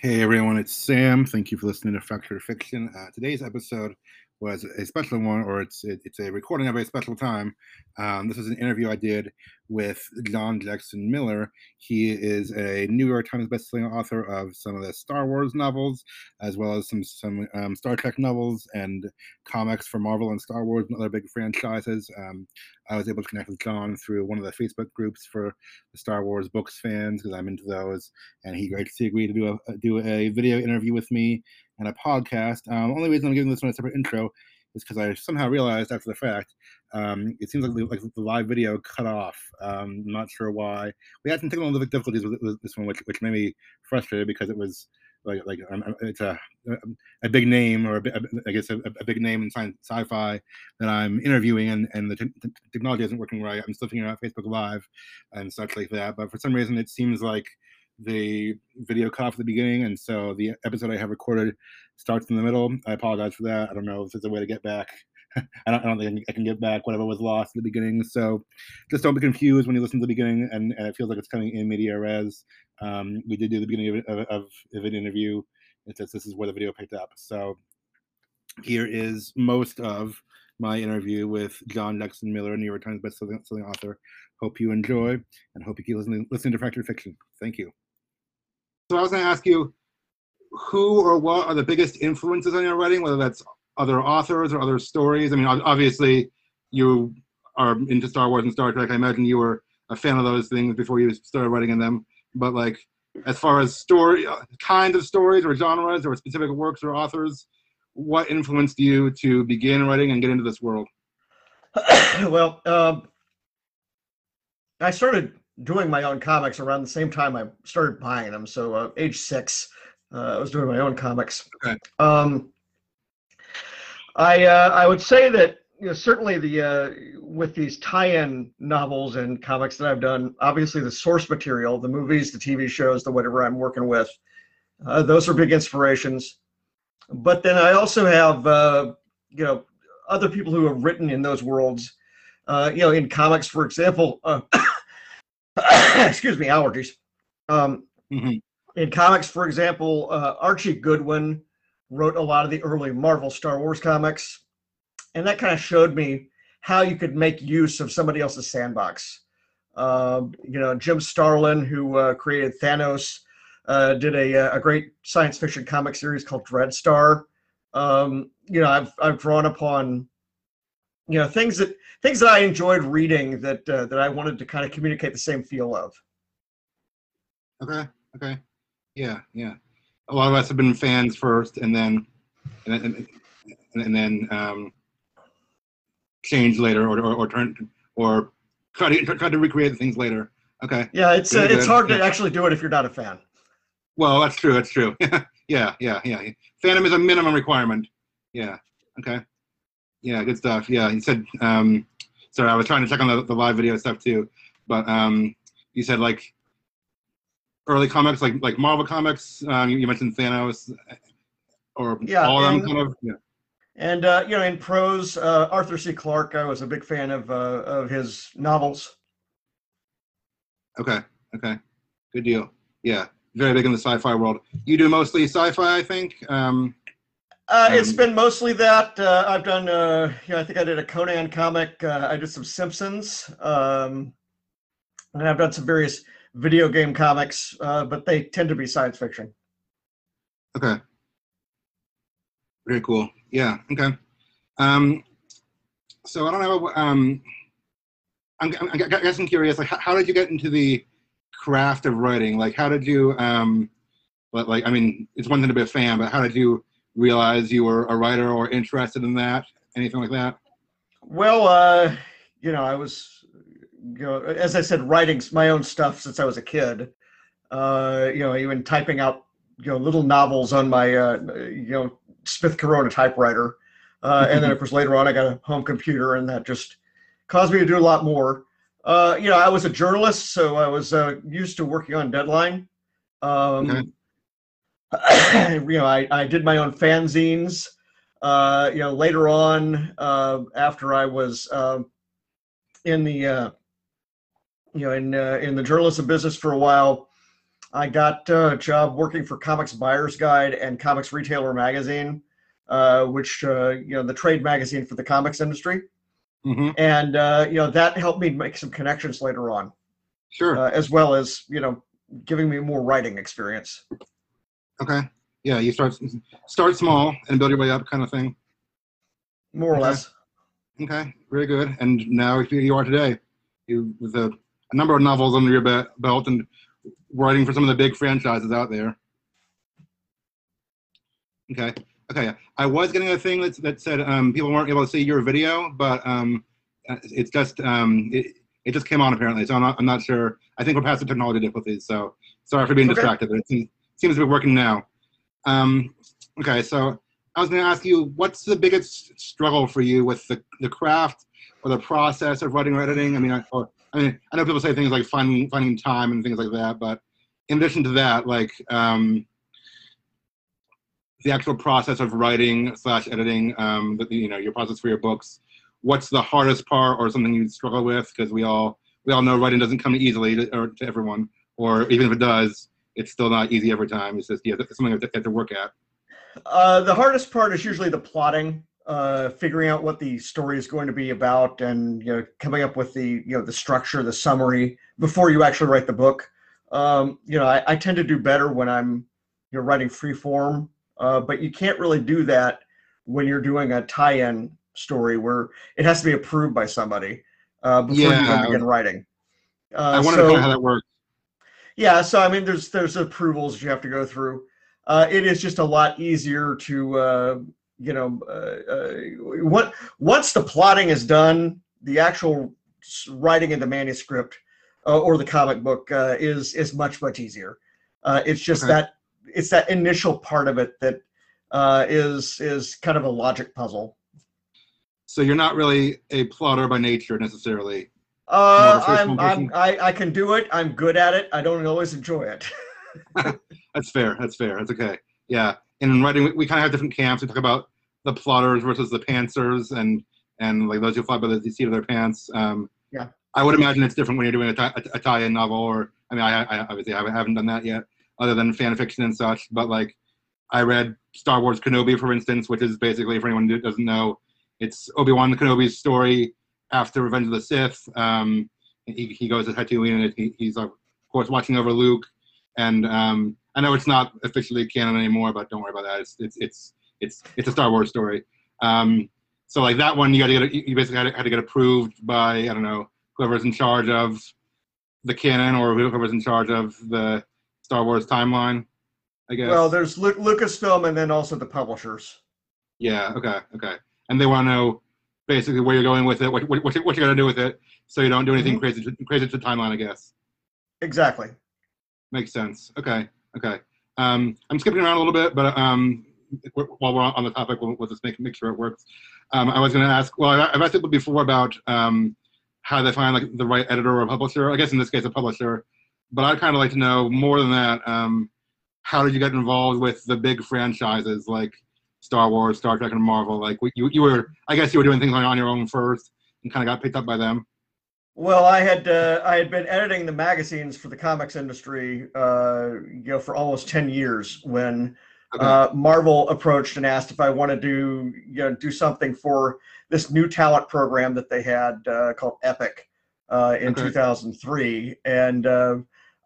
Hey everyone, it's Sam. Thank you for listening to Fractured Fiction. Uh, today's episode was a special one, or it's it, it's a recording of a special time. Um, this is an interview I did with John Jackson Miller. He is a New York Times bestselling author of some of the Star Wars novels, as well as some some um, Star Trek novels and comics for Marvel and Star Wars and other big franchises. Um, I was able to connect with John through one of the Facebook groups for the Star Wars books fans because I'm into those, and he graciously agreed to do a do a video interview with me and a podcast. Um, only reason I'm giving this one a separate intro is because I somehow realized after the fact um, it seems like the, like the live video cut off. Um, not sure why. We had some technical difficulties with, with this one, which, which made me frustrated because it was like like um, it's a a big name or a, I guess a, a big name in science sci-fi that I'm interviewing and and the, the, technology isn't working right. I'm still figuring out Facebook Live and such like that. But for some reason, it seems like the video cut off at the beginning, and so the episode I have recorded starts in the middle. I apologize for that. I don't know if there's a way to get back. I don't, I don't think I can get back whatever was lost at the beginning. So just don't be confused when you listen to the beginning and, and it feels like it's coming in media res. Um, we did do the beginning of, of, of an interview. It says this is where the video picked up. So here is most of my interview with John Jackson Miller, New York Times bestselling author. Hope you enjoy and hope you keep listening, listening to Fractured Fiction. Thank you. So I was going to ask you, who or what are the biggest influences on your writing, whether that's other authors or other stories? I mean, obviously, you are into Star Wars and Star Trek. I imagine you were a fan of those things before you started writing in them. But like, as far as story uh, kinds of stories or genres or specific works or authors, what influenced you to begin writing and get into this world? well, um, I started doing my own comics around the same time I started buying them. So, uh, age six, uh, I was doing my own comics. Okay. Um, I uh, I would say that you know certainly the uh, with these tie-in novels and comics that I've done, obviously the source material, the movies, the TV shows, the whatever I'm working with, uh, those are big inspirations. But then I also have uh, you know other people who have written in those worlds. Uh, you know, in comics, for example, uh, excuse me, allergies. Um, mm-hmm. In comics, for example, uh, Archie Goodwin wrote a lot of the early Marvel Star Wars comics. And that kind of showed me how you could make use of somebody else's sandbox. Uh, you know, Jim Starlin, who uh, created Thanos, uh, did a, uh, a great science fiction comic series called Dreadstar. Um, you know, I've I've drawn upon you know things that things that I enjoyed reading that uh, that I wanted to kind of communicate the same feel of. Okay. Okay. Yeah. Yeah a lot of us have been fans first, and then and, and, and then um, change later, or or, or turn or try to try to recreate things later. Okay. Yeah, it's uh, it's hard to actually do it if you're not a fan. Well, that's true. That's true. yeah, yeah, yeah. Fandom is a minimum requirement. Yeah. Okay. Yeah, good stuff. Yeah, he said. Um, sorry, I was trying to check on the, the live video stuff too, but um, you said like early comics like like Marvel comics. Um, you, mentioned Thanos, or yeah, all of them kind of. Yeah. And uh, you know, in prose, uh, Arthur C. Clarke, I was a big fan of uh, of his novels. Okay. Okay. Good deal. Yeah, very big in the sci-fi world. You do mostly sci-fi, I think. Um, uh, it's um, been mostly that. Uh, I've done, uh, you know, I think I did a Conan comic. Uh, I did some Simpsons, um, and I've done some various video game comics, uh, but they tend to be science fiction. Okay. Very cool. Yeah. Okay. Um, so I don't know. Um, I'm, I'm, I guess I'm curious. Like, how, how, did you get into the craft of writing? Like, how did you? Um, but like, I mean, it's one thing to be a fan, but how did you realize you were a writer or interested in that? Anything like that? Well, uh, you know, I was you know, as I said, writing my own stuff since I was a kid. Uh, you know, even typing out you know little novels on my uh, you know Smith Corona typewriter, uh, and then of course later on I got a home computer, and that just caused me to do a lot more. Uh, you know, I was a journalist, so I was uh, used to working on deadline. Um, okay. you know, I, I did my own fanzines. Uh, you know, later on, uh, after I was uh, in the uh, you know, in uh, in the journalism business for a while. I got uh, a job working for Comics Buyer's Guide and Comics Retailer Magazine, uh, which uh, you know the trade magazine for the comics industry, hmm and uh, you know that helped me make some connections later on, Sure. uh, as well as you know giving me more writing experience. okay. Yeah, you start start small and build your way up, kind of thing. More or Okay. less. Okay, very good. And now you are today, you with a, a number of novels under your be- belt and writing for some of the big franchises out there. Okay, okay. I was getting a thing that that said um, people weren't able to see your video, but um, uh, it's just um, it, it just came on apparently. So I'm not I'm not sure. I think we're past the technology difficulties. So sorry for being Okay. distracted, but it seems, seems to be working now. Um, okay, so I was going to ask you, what's the biggest struggle for you with the, the craft or the process of writing or editing? I mean, I, or, I mean, I know people say things like finding finding time and things like that, but in addition to that, like um, the actual process of writing slash editing, um, you know, your process for your books. What's the hardest part, or something you struggle with? Because we all we all know writing doesn't come easily to, or to everyone, or even if it does, it's still not easy every time. It's just yeah, it's something you have to, have to work at. Uh, the hardest part is usually the plotting, uh, figuring out what the story is going to be about, and you know, coming up with the you know the structure, the summary before you actually write the book. Um, you know, I, I tend to do better when I'm you know writing free form, uh, but you can't really do that when you're doing a tie-in story where it has to be approved by somebody uh, before you Yeah. even begin writing. Uh, I wonder so- how that works. yeah, so I mean, there's there's approvals you have to go through. Uh, it is just a lot easier to, uh, you know, uh, uh, what once the plotting is done, the actual writing in the manuscript uh, or the comic book uh, is is much much easier. Uh, it's just Okay. that it's that initial part of it that uh, is is kind of a logic puzzle. So you're not really a plotter by nature necessarily. Uh, More of a I'm, I'm I, I can do it. I'm good at it. I don't always enjoy it. That's fair. That's fair. That's okay. Yeah. And in writing, we, we kind of have different camps. We talk about the plotters versus the pantsers, and and like those who fly by the seat of their pants. Um, Yeah. I would imagine it's different when you're doing a, tie- a, tie-in novel, or I mean, I, I obviously haven't, haven't done that yet, other than fan fiction and such. But like, I read Star Wars Kenobi, for instance, which is basically, for anyone who doesn't know, it's Obi Wan Kenobi's story after Revenge of the Sith. Um, he, he goes to Tatooine, and he, he's of course watching over Luke. And um, I know it's not officially canon anymore, but don't worry about that. It's it's it's it's it's a Star Wars story. Um, so like that one, you got to get you basically had to, had to get approved by I don't know whoever's in charge of the canon or whoever's in charge of the Star Wars timeline. I guess. Well, there's Lu- Lucasfilm and then also the publishers. Yeah. Okay. Okay. And they want to know basically where you're going with it, what what what, you- what you're gonna do with it, so you don't do anything crazy to, crazy to the timeline. I guess Exactly. makes sense. Okay. Okay. Um, I'm skipping around a little bit, but um, while we're on the topic, we'll, we'll just make make sure it works. Um, I was gonna ask. Well, I've I've asked people before about um, how they find like the right editor or publisher. I guess in this case, a publisher. But I'd kind of like to know more than that. Um, how did you get involved with the big franchises like Star Wars, Star Trek, and Marvel? Like you, you were, I guess you were doing things on your own first, and kind of got picked up by them. Well, I had uh, I had been editing the magazines for the comics industry, uh, you know, for almost ten years when Okay. uh, Marvel approached and asked if I wanted to, you know, do something for this new talent program that they had uh, called Epic uh, in Okay. 2003, and uh,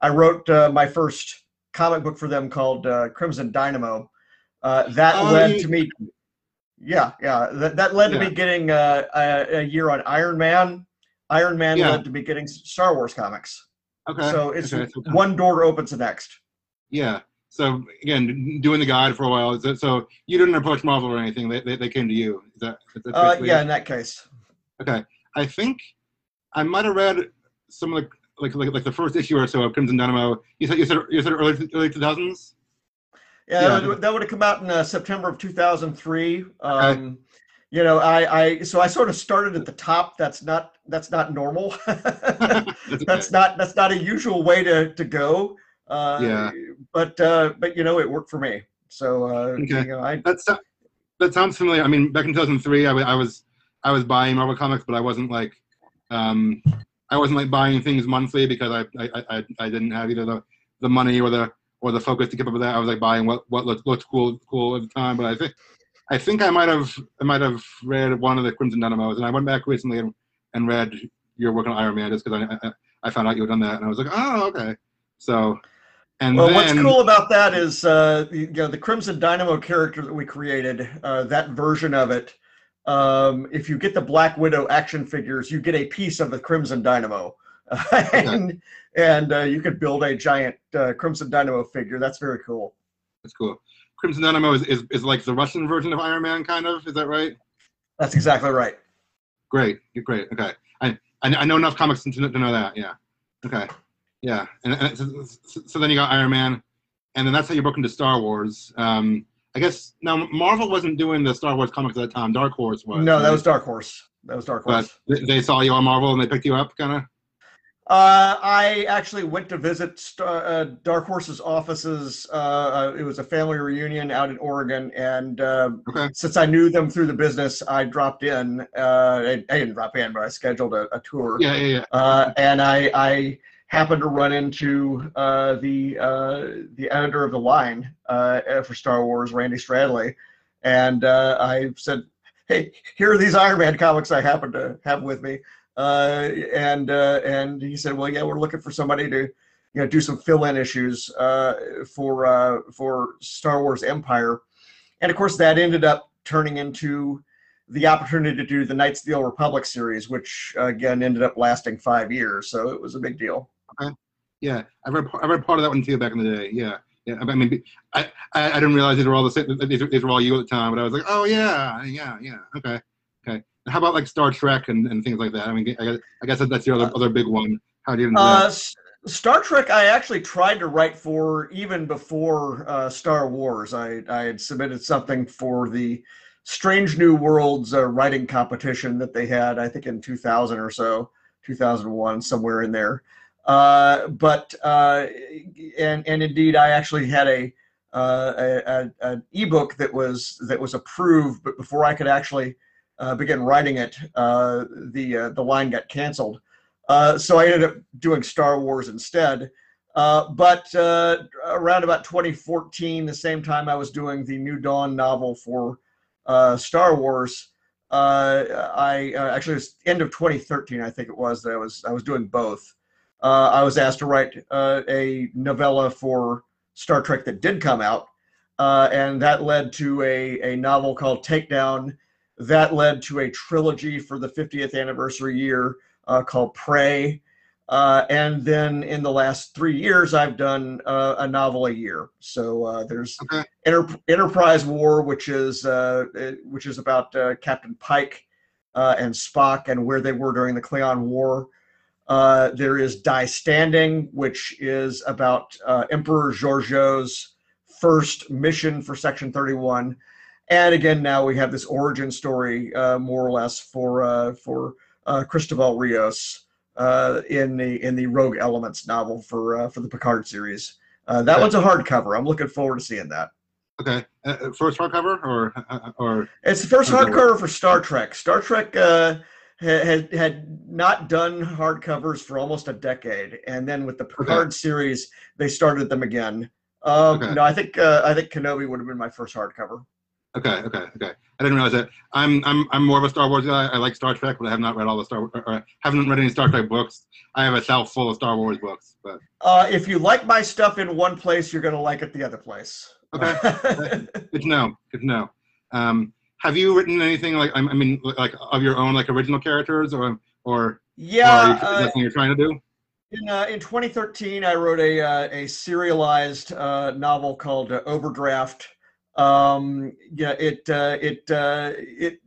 I wrote uh, my first comic book for them called uh, Crimson Dynamo. Uh, that Oh, led to me. Yeah, yeah. That, that led to me getting uh, a, a year on Iron Man. Iron Man Yeah. led to be getting Star Wars comics. okay. So it's okay. one door opens the next. Yeah. So again, doing the guide for a while. So, so you didn't approach Marvel or anything. They, they, they came to you. Is that? That Uh, yeah, it? in that case. Okay. I think I might have read some of the like like like the first issue or so of Crimson Dynamo. You said you said you said early early two thousands. Yeah, Yeah. That, would, that would have come out in uh, September of 2003. Um, You know, I, I so I sort of started at the top. That's not that's not normal. that's not that's not a usual way to to go. Uh, Yeah. But uh, but you know, it worked for me. So uh, Okay. you know, I That's that sounds familiar. I mean, back in 2003, I, I was I was buying Marvel comics, but I wasn't like um, I wasn't like buying things monthly because I I, I, I didn't have either the, the money or the or the focus to keep up with that. I was like buying what what looked, looked cool cool at the time. But I think I think I might have I might have read one of the Crimson Dynamos, and I went back recently and, and read your work on Iron Man just because I, I I found out you had done that, and I was like, oh okay. So and well, then, what's cool about that is, uh, you know, the Crimson Dynamo character that we created, uh, that version of it. Um, if you get the Black Widow action figures, you get a piece of the Crimson Dynamo, and and uh, you could build a giant uh, Crimson Dynamo figure. That's very cool. That's cool. Crimson Dynamo is, is, is like the Russian version of Iron Man, kind of. Is that right? That's exactly right. Great. You're great. Okay. I I, I know enough comics to, to know that. Yeah. Okay. Yeah. And, and so, so, then you got Iron Man, and then that's how you broke into Star Wars. Um, I guess now Marvel wasn't doing the Star Wars comics at that time. Dark Horse was. No, that was Dark Horse. That was Dark Horse. But they saw you on Marvel and they picked you up, kind of. Uh, I actually went to visit Star, uh, Dark Horse's offices. Uh, uh, it was a family reunion out in Oregon, and um, okay. since I knew them through the business, I dropped in. Uh, I, I, didn't drop in, but I scheduled a, a tour. Yeah, yeah, yeah. Uh, and I, I happened to run into the the editor of the line for Star Wars, Randy Stradley, and I said, "Hey, here are these Iron Man comics I happen to have with me." Uh, and uh, and he said, well, yeah, we're looking for somebody to, you know, do some fill-in issues uh, for uh, for Star Wars Empire, and of course that ended up turning into the opportunity to do the Knights of the Old Republic series, which again ended up lasting five years. So it was a big deal. Okay. Yeah, I read I read part of that one too back in the day. Yeah. Yeah, I mean, I, I, didn't realize these were all the same. These were all you at the time, but I was like, oh yeah, yeah, yeah, okay, okay. How about like Star Trek and, and things like that? I mean, I guess, I guess that's your other, other big one. How do you? Uh, Star Trek, I actually tried to write for even before uh, Star Wars. I, I had submitted something for the Strange New Worlds uh, writing competition that they had, I think in 2000 or so, 2001, somewhere in there. Uh, but uh, and and indeed, I actually had a, uh, a, a an ebook that was that was approved, but before I could actually uh, began writing it, uh, the uh, the line got canceled. Uh, so I ended up doing Star Wars instead. Uh, but uh, around about 2014, the same time I was doing the New Dawn novel for Star Wars, I actually was end of 2013, I think it was that I was I was doing both. I was asked to write a novella for Star Trek that did come out, and that led to a, a novel called Takedown that led to a trilogy for the 50th anniversary year uh, called Prey. Uh, and then in the last three years, I've done uh, a novel a year. So uh, there's okay. Enter- Enterprise War, which is uh, which is about uh, Captain Pike and Spock and where they were during the Klingon War. there is Die Standing, which is about Emperor Georgiou's first mission for Section 31 and again, now we have this origin story, uh, more or less, for uh, for uh, Cristobal Rios uh, in the in the Rogue Elements novel for uh, for the Picard series. Uh, that one's a hardcover. I'm looking forward to seeing that. Okay, first hardcover or or it's the first hardcover for Star Trek. Star Trek had had not done hardcovers for almost a decade, and then with the Picard okay. series, they started them again. Um, okay. No, I think I think Kenobi would have been my first hardcover. Okay, okay, okay. I didn't realize that. I'm I'm I'm more of a Star Wars guy. I like Star Trek, but I have not read all the Star or, or haven't read any Star Trek books. I have a shelf full of Star Wars books. But uh, if you like my stuff in one place, you're gonna like it the other place. Okay, good to know. Good to know. Um, have you written anything like I mean like of your own like original characters or or yeah? Or is uh, you're trying to do? In, uh, in 2013, I wrote a uh, a serialized uh, novel called uh, Overdraft um, yeah, it uh, it uh, it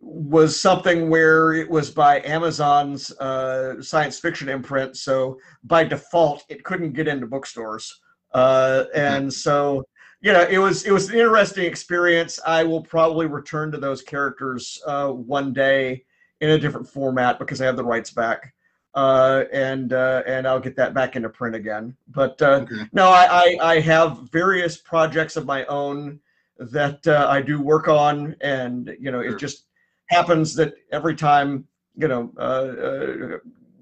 was something where it was by Amazon's uh, science fiction imprint, so by default it couldn't get into bookstores, uh, and so you know it was it was an interesting experience. I will probably return to those characters uh, one day in a different format because I have the rights back uh, and uh, and I'll get that back into print again. But uh, okay. no, I, I, I have various projects of my own that uh, I do work on, and you know sure. it just happens that every time you know uh, uh,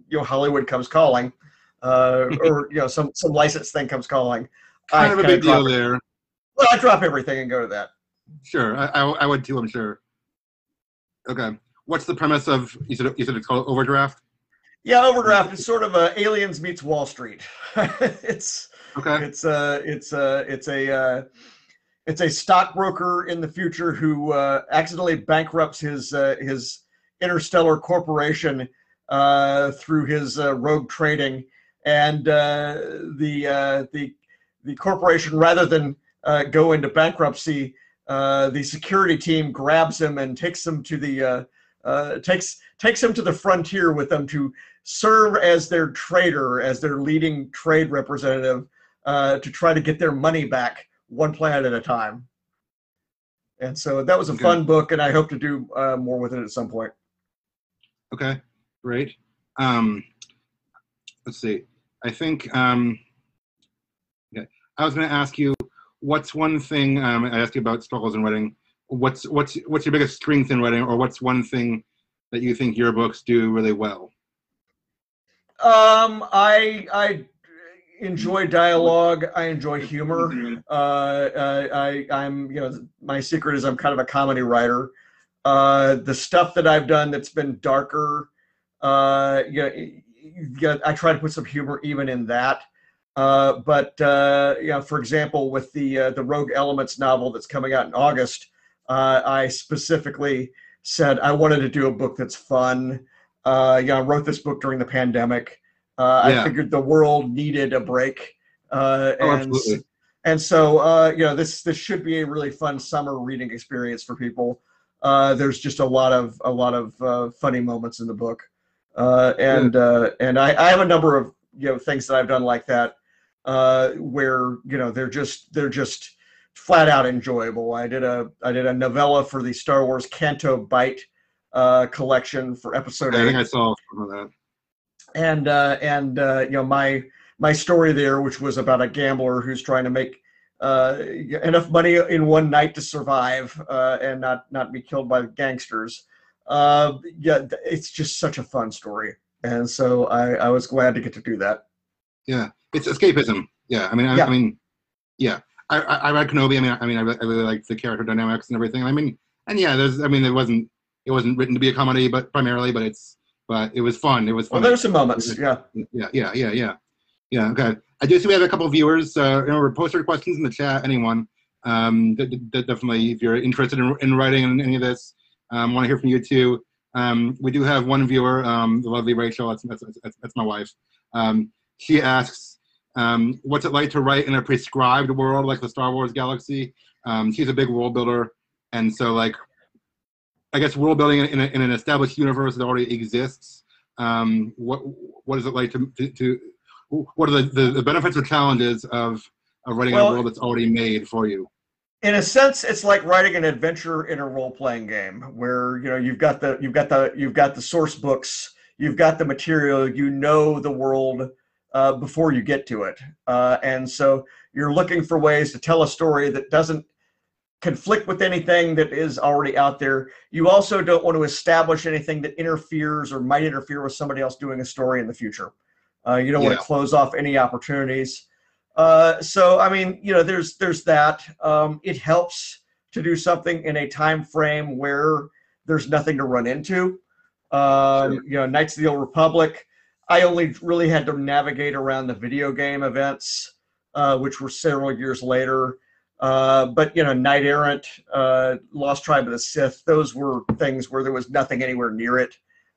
you know Hollywood comes calling, uh, or you know some some license thing comes calling. Kind I of a big deal it. there. Well, I drop everything and go to that. Sure, I, I, I would too. I'm sure. Okay, what's the premise of you said you said it's called Overdraft? Yeah, Overdraft. Is sort of a Aliens meets Wall Street. it's Okay, it's a it's a it's a uh, it's a stockbroker in the future who uh, accidentally bankrupts his uh, his interstellar corporation uh, through his uh, rogue trading, and uh, the uh, the the corporation rather than uh, go into bankruptcy, uh, the security team grabs him and takes him to the uh, takes takes him to the frontier with them to serve as their trader, as their leading trade representative, uh, to try to get their money back one planet at a time. And so that was a Okay. fun book, and I hope to do uh, more with it at some point. okay, great. Um, let's see. I think um, okay. I was going to ask you, what's one thing? Um, I asked you about struggles in writing. What's what's what's your biggest strength in writing, or what's one thing that you think your books do really well? Um, I I enjoy dialogue. I enjoy humor. Uh, uh, I I'm you know my secret is I'm kind of a comedy writer. Uh, the stuff that I've done that's been darker, uh, yeah, yeah, I try to put some humor even in that. Uh, but uh, you know, for example, with the uh, the Rogue Elements novel that's coming out in August, uh, I specifically said I wanted to do a book that's fun. Uh, yeah, I wrote this book during the pandemic. Uh, Yeah. I figured the world needed a break, uh, Oh, and absolutely. and so uh, you know this this should be a really fun summer reading experience for people. Uh, there's just a lot of a lot of uh, funny moments in the book, uh, and uh, and I, I have a number of you know things that I've done like that uh, where you know they're just they're just flat out enjoyable. I did a I did a novella for the Star Wars Canto Bight uh, collection for episode I eight think I saw some of that. and uh, and uh, you know my my story there, which was about a gambler who's trying to make uh, enough money in one night to survive uh, and not not be killed by gangsters. Uh, yeah, it's just such a fun story, and so I, I was glad to get to do that. Yeah, it's escapism. Yeah, I mean, I, Yeah. I mean, yeah. I, I, I read Kenobi. I mean, I mean, I, re- I really like the character dynamics and everything. I mean, and yeah, there's. I mean, it wasn't. It wasn't written to be a comedy, but primarily, but it's. But it was fun. It was fun. Well, fun. there's some moments, yeah. yeah, yeah, yeah, yeah, yeah. Okay. I do see we have a couple of viewers. Uh, remember, post your questions in the chat. Anyone? Um, d- d- definitely, if you're interested in, in writing in any of this, um, want to hear from you too. Um, we do have one viewer, um, the lovely Rachel. That's that's, that's, that's my wife. Um, she asks, um, "What's it like to write in a prescribed world like the Star Wars galaxy?" Um, she's a big world builder, and so like, I guess world building in, a, in an established universe that already exists. Um, what what is it like to to, to what are the, the, the benefits or challenges of, of writing Well- a world that's already made for you? in a sense it's like writing an adventure in a role-playing game where you know you've got the you've got the you've got the source books you've got the material you know the world uh, before you get to it uh, and so you're looking for ways to tell a story that doesn't conflict with anything that is already out there you also don't want to establish anything that interferes or might interfere with somebody else doing a story in the future uh, you don't want to close off any opportunities uh, so I mean, you know, there's there's that. Um, it helps to do something in a time frame where there's nothing to run into. Um, Sure. You know, Knights of the Old Republic. I only really had to navigate around the video game events, uh, which were several years later. Uh, but you know, Knight Errant, uh, Lost Tribe of the Sith, those were things where there was nothing anywhere near it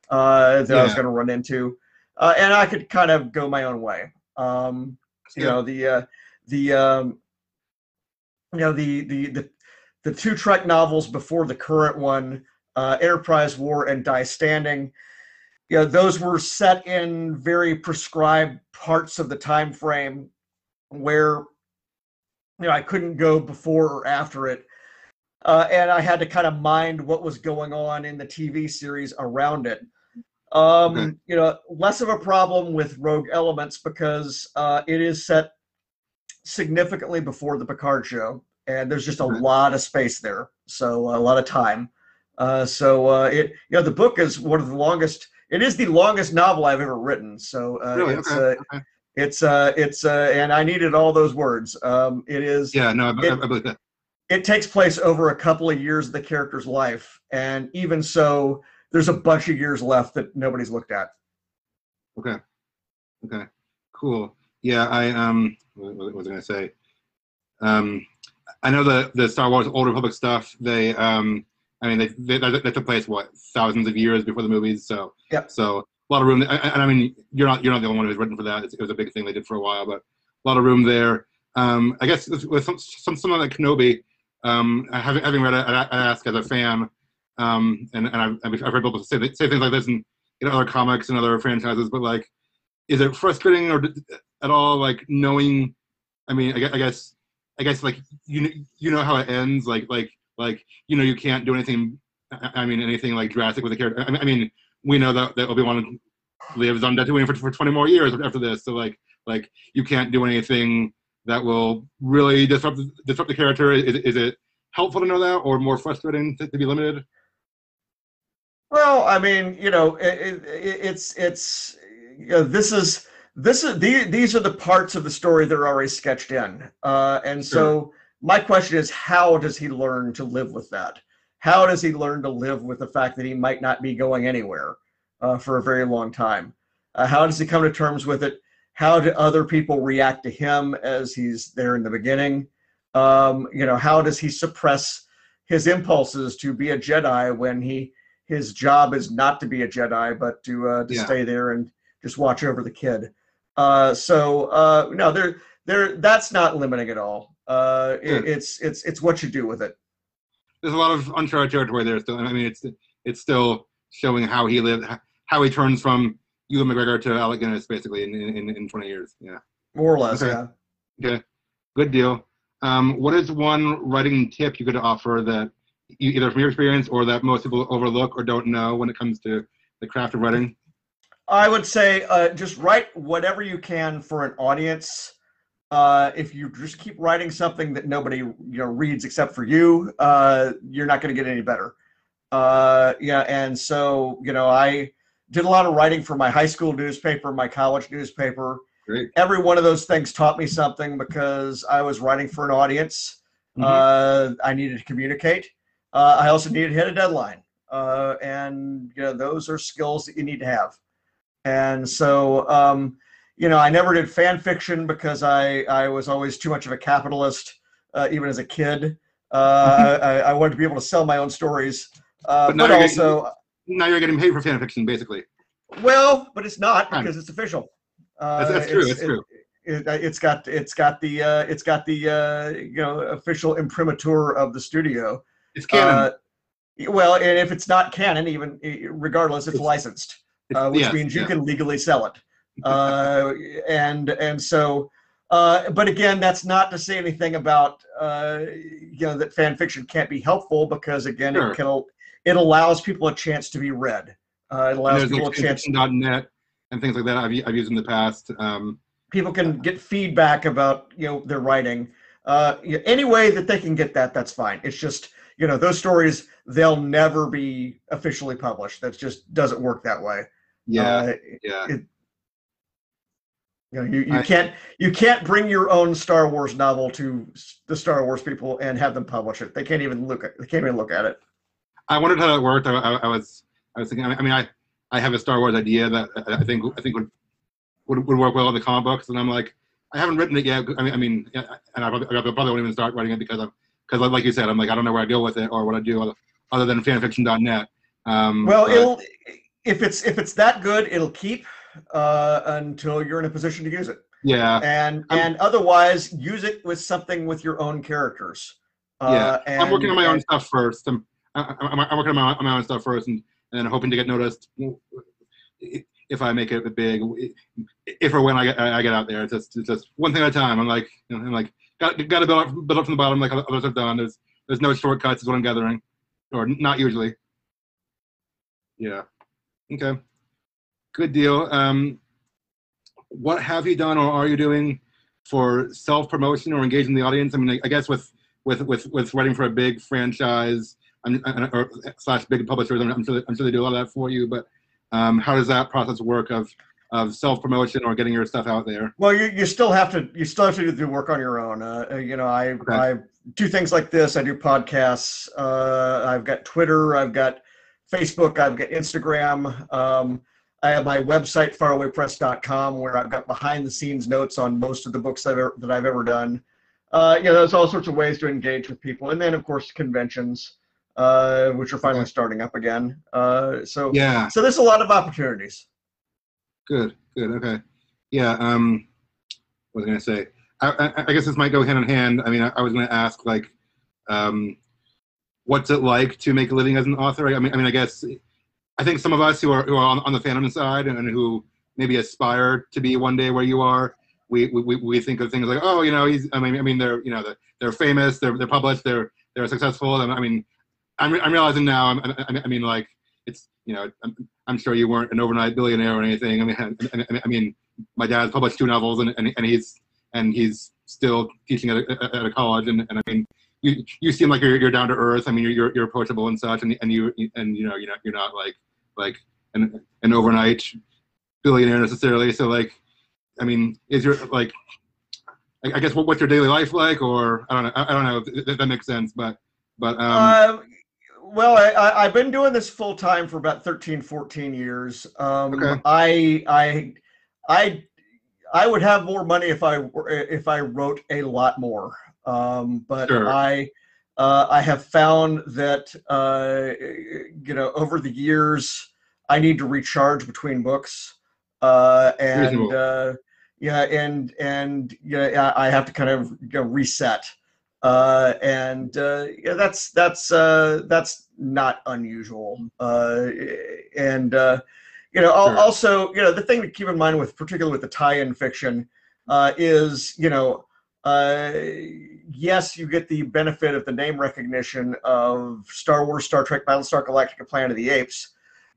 uh, that I was going to run into, uh, and I could kind of go my own way. Um, you Yeah. know the uh, the um, you know the the the the two Trek novels before the current one, uh, Enterprise War and Die Standing. You know those were set in very prescribed parts of the time frame where you know I couldn't go before or after it. Uh, and I had to kind of mind what was going on in the TV series around it. Um, Okay. You know, less of a problem with Rogue Elements because uh, it is set significantly before the Picard show, and there's just a Okay. lot of space there, so a lot of time. Uh, so uh, it, you know, the book is one of the longest. It is the longest novel I've ever written. So uh, Really? it's Okay. uh, okay. It's uh, it's uh, and I needed all those words. Um, it is. Yeah, no, I, it, I believe that. It takes place over a couple of years of the character's life, and even so, there's a bunch of years left that nobody's looked at. Okay. Okay. Cool. Yeah, I um, what, was I gonna say? Um, I know the the Star Wars Old Republic stuff. They um, I mean, they they, took place what thousands of years before the movies. So yeah. So a lot of room. And I mean, you're not you're not the only one who's written for that. It was a big thing they did for a while, but a lot of room there. Um, I guess with some some someone like Kenobi, um, having having read it, I, I ask as a fan, um, and and I've, I've heard people say say things like this in, in other comics and other franchises, but like, is it frustrating or at all like knowing? I mean, I guess, I guess I guess like you you know how it ends, like like like you know you can't do anything. I mean anything like drastic with the character. I mean, I mean we know that, that Obi Wan lives on Tatooine for, for 20 more years after this. So like like you can't do anything that will really disrupt disrupt the character. Is, is it helpful to know that, or more frustrating to, to be limited? Well, I mean, you know, it, it, it's it's you know, this is this is these, these are the parts of the story that are already sketched in, uh, and sure. My question is, how does he learn to live with that? how does he learn to live with the fact that he might not be going anywhere uh, for a very long time? Uh, how does he come to terms with it? How do other people react to him as he's there in the beginning? Um, you know, how does he suppress his impulses to be a Jedi when he his job is not to be a Jedi but to uh, to yeah. stay there and just watch over the kid? Uh, so uh, no, there there that's not limiting at all. Uh, it, it's it's it's what you do with it there's a lot of uncharted territory there still. I mean, it's it's still showing how he lived, how he turns from Ewan McGregor to Alec Guinness basically in, in, in 20 years. Yeah. More or less, okay. yeah. Okay. Good deal. Um, what is one writing tip you could offer that you, either from your experience or that most people overlook or don't know when it comes to the craft of writing? I would say uh, just write whatever you can for an audience uh, if you just keep writing something that nobody you know reads except for you, uh, you're not going to get any better. Uh, yeah, and so you know, I did a lot of writing for my high school newspaper, my college newspaper. Great. Every one of those things taught me something because I was writing for an audience. Mm-hmm. Uh, I needed to communicate. Uh, I also needed to hit a deadline, uh, and you know, those are skills that you need to have. And so, um, you know, I never did fan fiction because I, I was always too much of a capitalist, uh, even as a kid. Uh, I, I, wanted to be able to sell my own stories, uh, but, but also getting, now you're getting paid for fan fiction, basically. Well, but it's not because it's official. that's, that's true. It's, true. It, has got it's got the uh, it's got the uh, you know official imprimatur of the studio. It's canon. Uh, well, and if it's not canon, even regardless, it's, it's licensed, uh, which means you yeah. can legally sell it uh, and and so uh, but again that's not to say anything about uh, you know that fan fiction can't be helpful because again sure. it can it allows people a chance to be read. Uh, it allows people like a chance net and things like that I've, I've used in the past um, people can get feedback about you know their writing. Uh, any way that they can get that that's fine. It's just you know those stories they'll never be officially published. That just doesn't work that way. Yeah uh, yeah. it, you know, you, you I, can't you can't bring your own Star Wars novel to the Star Wars people and have them publish it. They can't even look at they can't even look at it. I wondered how that worked. I, I, I was I was thinking. I mean, I I have a Star Wars idea that I think I think would would, would work well in the comic books, and I'm like, I haven't written it yet. I mean, I mean, and I probably, I probably won't even start writing it because I'm because like you said, I'm like I don't know where I go with it or what I do other than fanfiction.net. Um, well, but, it'll if it's if it's that good, it'll keep uh, until you're in a position to use it. Yeah. And I'm, and otherwise, use it with something with your own characters. Uh, yeah. And, I'm working on my own stuff first. I'm, I'm, I'm working on my, on my, own stuff first, and, and then hoping to get noticed if I make it big, if or when I get I get out there. It's just it's just one thing at a time. I'm like you know, I'm like got got to build up, build up from the bottom like others have done. There's there's no shortcuts. Is what I'm gathering, or not usually. Yeah. Okay. Good deal. Um, what have you done or are you doing for self promotion or engaging the audience? I mean, I guess with with with with writing for a big franchise or slash big publishers, I'm sure I'm sure they do a lot of that for you. But um, how does that process work of of self promotion or getting your stuff out there? Well, you, you still have to you still have to do work on your own. Uh, uh, you know, I Okay. I do things like this. I do podcasts. Uh, I've got Twitter. I've got Facebook. I've got Instagram. Um, I have my website farawaypress.com where I've got behind the scenes notes on most of the books I've ever, that I've ever done. Uh, you know, there's all sorts of ways to engage with people, and then of course conventions, uh, which are finally Okay. starting up again. Uh, so Yeah, so there's a lot of opportunities. good, good, okay. Yeah, um, what was I gonna say? I, I, I guess this might go hand in hand. I mean, I, I was gonna ask like, um, what's it like to make a living as an author? I mean, I mean, I guess I think some of us who are who are on, on the fandom side and who maybe aspire to be one day where you are, we we, we think of things like, oh, you know, he's. I mean, I mean, they're you know they're, they're famous, they're they're published, they're they're successful. And I mean, I'm I'm realizing now. I, I mean, like it's you know, I'm, I'm sure you weren't an overnight billionaire or anything. I mean, I, I- mean, my dad's published two novels, and, and, and he's and he's still teaching at a, at a college, and, and I mean, you you seem like you're, you're down to earth. I mean, you're, you're you're approachable and such, and and you and you know you're not you're not like like an an overnight billionaire necessarily. So like, I mean, is your like, I, I guess what, what's your daily life like, or I don't know, I, I don't know if that, that makes sense, but but um, Uh, well, I, I, I've been doing this full time for about 13, 14 years. Um, Okay. I, I, I, I would have more money if I were- if I wrote a lot more. Um, but Sure. I, uh, I have found that uh, you know over the years I need to recharge between books, uh, and uh, yeah, and and yeah, I have to kind of you know, reset uh, and uh, yeah, that's that's uh, that's not unusual. Uh, and uh, you know, Sure. also, you know, the thing to keep in mind with, particularly with the tie-in fiction, uh, is you know, uh, yes, you get the benefit of the name recognition of Star Wars, Star Trek, Battlestar Galactica, Planet of the Apes,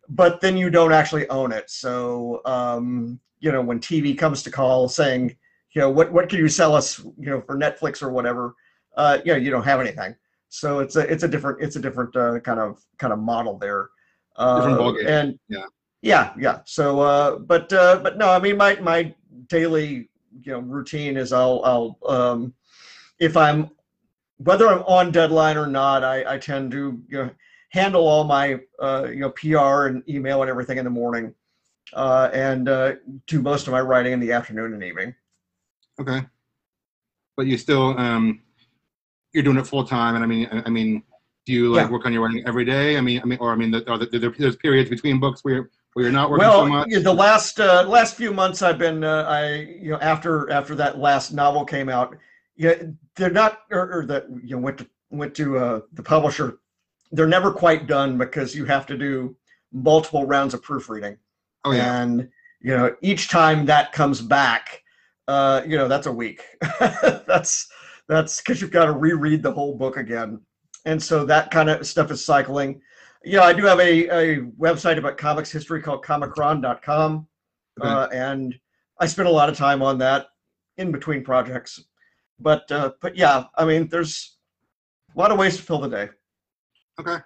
but then you don't actually own it. So um, you know, when TV comes to call saying, you know, what what can you sell us, you know, for Netflix or whatever, uh, you know, you don't have anything. So it's a it's a different it's a different uh, kind of kind of model there. Uh, And Yeah. yeah, yeah. So, uh, but uh, but no, I mean, my my daily you know routine is I'll I'll um, if I'm whether I'm on deadline or not, I I tend to you know handle all my uh, you know PR and email and everything in the morning, uh, and uh, do most of my writing in the afternoon and evening. Okay. But you still um you're doing it full time and I mean I, mean do you like Yeah. work on your writing every day? I mean I mean or I mean the, are there, there's periods between books where you're, you're not working well, so much. the last uh, last few months I've been uh, I you know after after that last novel came out, yeah, they're not or, or that you know went to went to uh, the publisher. They're never quite done because you have to do multiple rounds of proofreading, Oh yeah. and you know each time that comes back, uh, you know that's a week. that's that's because you've got to reread the whole book again, and so that kind of stuff is cycling. Yeah, I do have a, a website about comics history called comichron.com. Okay. Uh, and I spend a lot of time on that in between projects. But uh, but yeah, I mean, there's a lot of ways to fill the day. Okay.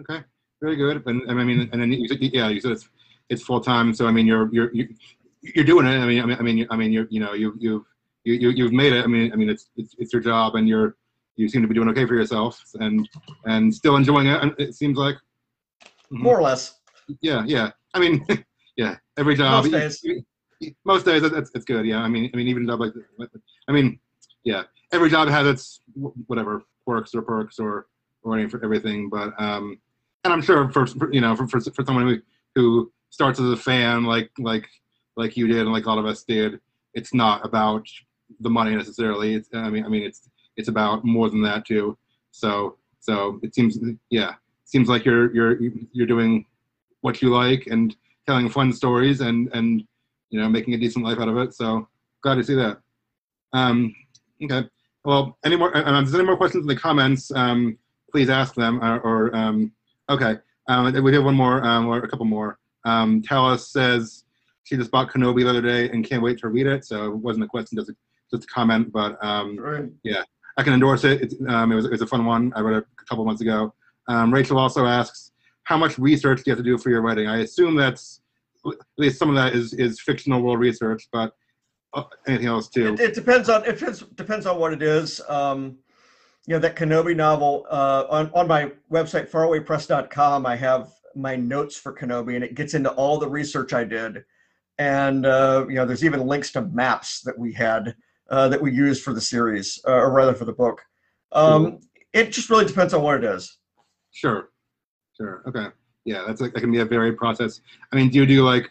Okay. Very good. And, and I mean and then you said yeah, you said it's it's full time so I mean you're you're you- you're doing it. I mean I mean I mean I mean you're you know you've you you you you've made it. I mean I mean it's it's it's your job and you're you seem to be doing okay for yourself and and still enjoying it. It seems like Mhm. More or less. Yeah, yeah. I mean, yeah. Every job. Most days. Most days, that's it's good. Yeah. I mean, I mean, even a job like, I mean, yeah. Every job has its whatever quirks or perks or or everything. But um, and I'm sure for, for you know for, for for someone who who starts as a fan like like like you did and like a lot of us did, it's not about the money necessarily. It's I mean I mean it's it's about more than that too. So so it seems yeah seems like you're you're you're doing what you like and telling fun stories and and you know making a decent life out of it. So glad to see that. Um, okay. Well, any more? Uh, uh, if there's any more questions in the comments? Um, please ask them. Or, or um, okay, um, we have one more um, or a couple more. Um, Talis says she just bought Kenobi the other day and can't wait to read it. So it wasn't a question, just a, just a comment. But um, Right. I can endorse it. It's, um, it, was, it was a fun one. I read it a couple months ago. Um, Rachel also asks, how much research do you have to do for your writing? I assume that's at least some of that is is fictional world research, but uh, anything else too? It, it depends on it depends, depends on what it is. Um, you know that Kenobi novel uh, on on my website farawaypress.com. I have my notes for Kenobi, and it gets into all the research I did. And uh, you know, there's even links to maps that we had uh, that we used for the series, uh, or rather for the book. Um, It just really depends on what it is. Sure, sure, okay, yeah, that's like that can be a varied process. I mean, do you do like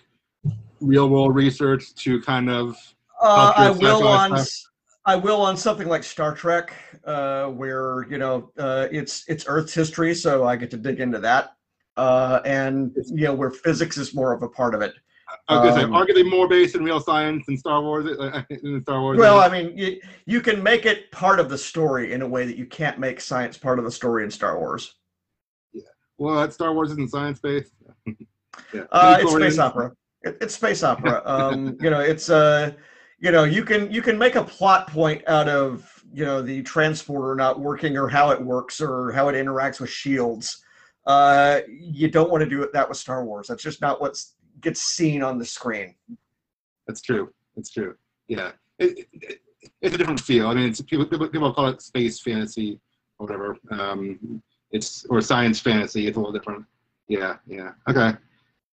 real world research to kind of? Uh, I will on stuff? I will on something like Star Trek, uh, where you know uh, it's it's Earth's history, so I get to dig into that, uh, and you know where physics is more of a part of it. I was gonna Um, say, arguably more based in real science than Star Wars. uh, In Star Wars. Well, I mean, you, you can make it part of the story in a way that you can't make science part of the story in Star Wars. Well, that Star Wars isn't science based. yeah. Uh, it's space opera. It, it's space opera. Um, you know, it's uh, you know, you can you can make a plot point out of you know the transporter not working or how it works or how it interacts with shields. Uh, you don't want to do it that with Star Wars. That's just not what gets seen on the screen. That's true. That's true. Yeah, it, it, it- it's a different feel. I mean, it's people people, people call it space fantasy or whatever. Um, it's or science fantasy. It's a little different. Yeah, yeah. Okay.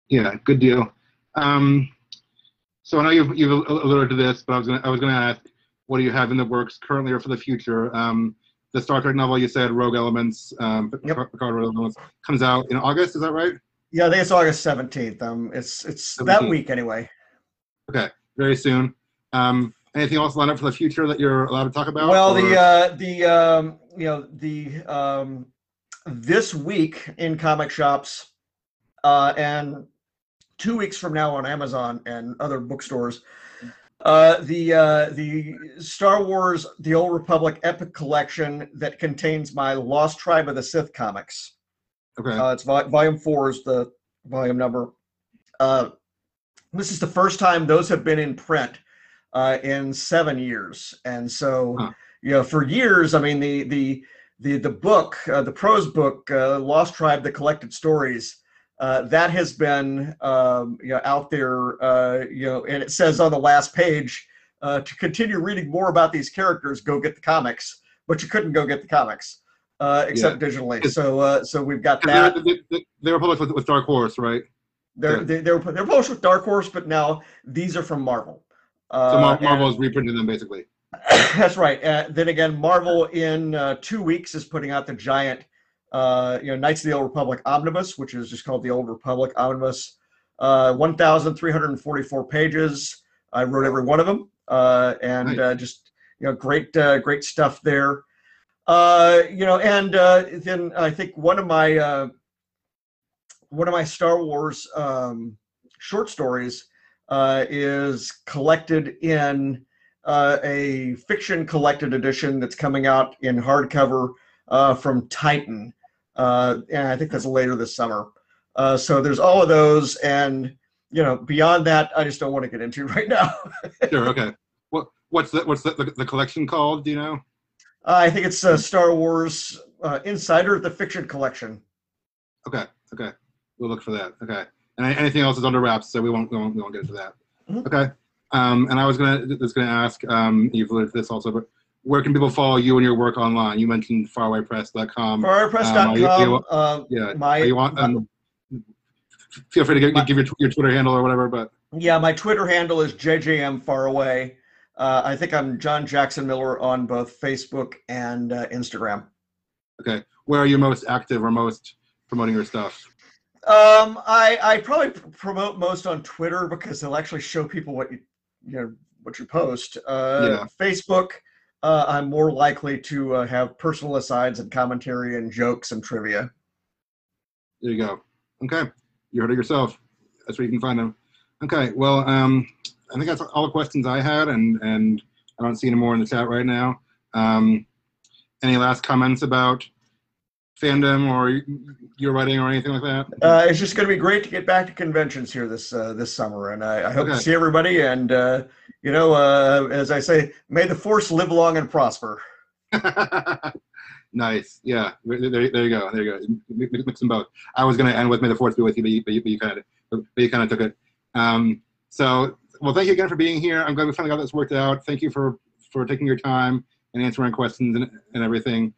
Yeah, good deal. Um, so I know you've you've alluded to this, but I was gonna I was gonna ask, what do you have in the works currently or for the future? Um, the Star Trek novel you said, Rogue Elements, um, Yep. Picard Rogue Elements, comes out in August. Is that right? Yeah, I think it's August seventeenth. Um, it's it's that week anyway. Okay, very soon. Um, anything else lined up for the future that you're allowed to talk about? Well, or- the uh, the um, you know the um, this week in comic shops, uh, and two weeks from now on Amazon and other bookstores, uh, the uh, the Star Wars: The Old Republic Epic Collection that contains my Lost Tribe of the Sith comics. okay, Uh, it's vol- volume four is the volume number. Uh, this is the first time those have been in print uh, in seven years, and so Huh. you know for years. I mean the the the the book, uh, the prose book, uh, Lost Tribe: The Collected Stories. Uh, that has been um, you know out there, uh, you know, and it says on the last page uh, to continue reading more about these characters, go get the comics. But you couldn't go get the comics uh, except digitally. So uh, so we've got that. they, they, they were published with, with Dark Horse, right? They're Yeah. they, they're they're published with Dark Horse, but now these are from Marvel. So Uh, Mar- Marvel is reprinting them basically. that's right. Uh, then again, Marvel in uh, two weeks is putting out the giant, uh, you know, Knights of the Old Republic omnibus, which is just called the Old Republic omnibus. Uh, 1,344 pages. I wrote every one of them, uh, and Nice. uh, just you know, great, uh, great stuff there. Uh, you know, and uh, then I think one of my uh, one of my Star Wars um, short stories uh, is collected in uh, a fiction collected edition that's coming out in hardcover uh, from Titan, uh, and I think that's later this summer. Uh, so there's all of those, and you know, beyond that, I just don't want to get into right now. Sure. Okay. What what's the what's the, the, the collection called? Do you know? I think it's uh, Star Wars uh, Insider, the fiction collection. Okay. Okay. We'll look for that. Okay. And anything else is under wraps, so we won't we won't, we won't get into that. Mhm. Okay. Um, and I was gonna was gonna ask um, you've alluded to this also, but where can people follow you and your work online? You mentioned farawaypress.com. Farawaypress.com. Um, uh, Yeah. my you want um, feel free to give, My- give your, your Twitter handle or whatever, but Yeah, my Twitter handle is JJM Faraway. Uh, I think I'm John Jackson Miller on both Facebook and uh, Instagram. okay. Where are you most active or most promoting your stuff? Um, I I probably pr- promote most on Twitter because they'll actually show people what you you know what you post. Uh, Yeah. Facebook, uh, I'm more likely to uh, have personal asides and commentary and jokes and trivia. There you go. Okay. You heard it yourself. That's where you can find them. Okay. Well, um, I think that's all the questions I had, and and I don't see any more in the chat right now. Um, any last comments about fandom or your writing or anything like that? Uh, it's just going to be great to get back to conventions here this uh, this summer, and I, I hope Okay. to see everybody. And uh, you know, uh, as I say, may the force live long and prosper. nice. Yeah. There, there, you go. There you go. Mix, mix them both. I was going to end with "May the Force be with you," but you, but you, but you kind of but you kind of took it. Um, so, well, thank you again for being here. I'm glad we finally got this worked out. Thank you for for taking your time and answering questions and, and everything.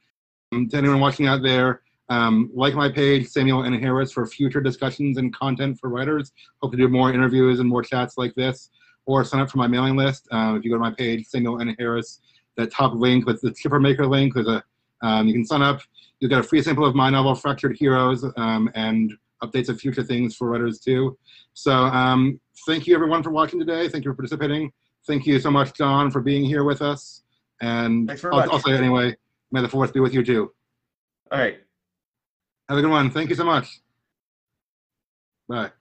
Um, to anyone watching out there, um, like my page, Samuel N. Harris, for future discussions and content for writers. Hope to do more interviews and more chats like this, or sign up for my mailing list. Uh, if you go to my page, Samuel N. Harris, that top link with the Chipper Maker link, there's a um, you can sign up. You'll get a free sample of my novel, Fractured Heroes, um, and updates of future things for writers too. So um, thank you everyone for watching today. Thank you for participating. Thank you so much, John, for being here with us. And Thanks very I'll, much. I'll say anyway, may the force be with you too. All right. Have a good one. Thank you so much. Bye.